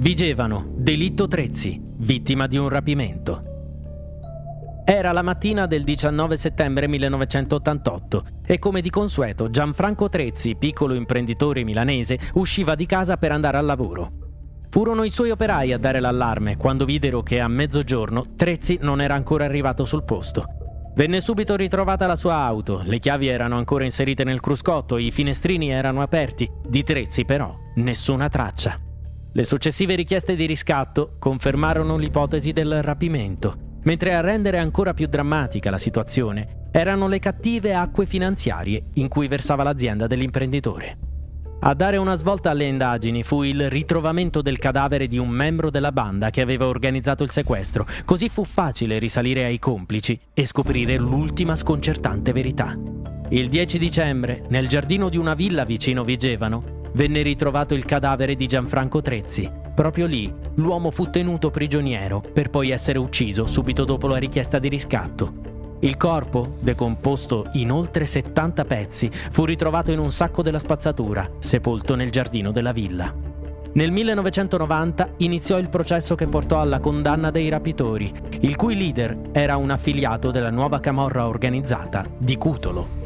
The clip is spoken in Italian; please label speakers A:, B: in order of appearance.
A: Vigevano, delitto Trezzi, vittima di un rapimento. Era la mattina del 19 settembre 1988 e come di consueto Gianfranco Trezzi, piccolo imprenditore milanese, usciva di casa per andare al lavoro. Furono i suoi operai a dare l'allarme quando videro che a mezzogiorno Trezzi non era ancora arrivato sul posto. Venne subito ritrovata la sua auto, le chiavi erano ancora inserite nel cruscotto, i finestrini erano aperti, di Trezzi però nessuna traccia. Le successive richieste di riscatto confermarono l'ipotesi del rapimento, mentre a rendere ancora più drammatica la situazione erano le cattive acque finanziarie in cui versava l'azienda dell'imprenditore. A dare una svolta alle indagini fu il ritrovamento del cadavere di un membro della banda che aveva organizzato il sequestro, così fu facile risalire ai complici e scoprire l'ultima sconcertante verità. Il 10 dicembre, nel giardino di una villa vicino Vigevano, venne ritrovato il cadavere di Gianfranco Trezzi. Proprio lì l'uomo fu tenuto prigioniero per poi essere ucciso subito dopo la richiesta di riscatto. Il corpo, decomposto in oltre 70 pezzi, fu ritrovato in un sacco della spazzatura, sepolto nel giardino della villa. Nel 1990 iniziò il processo che portò alla condanna dei rapitori, il cui leader era un affiliato della nuova camorra organizzata di Cutolo.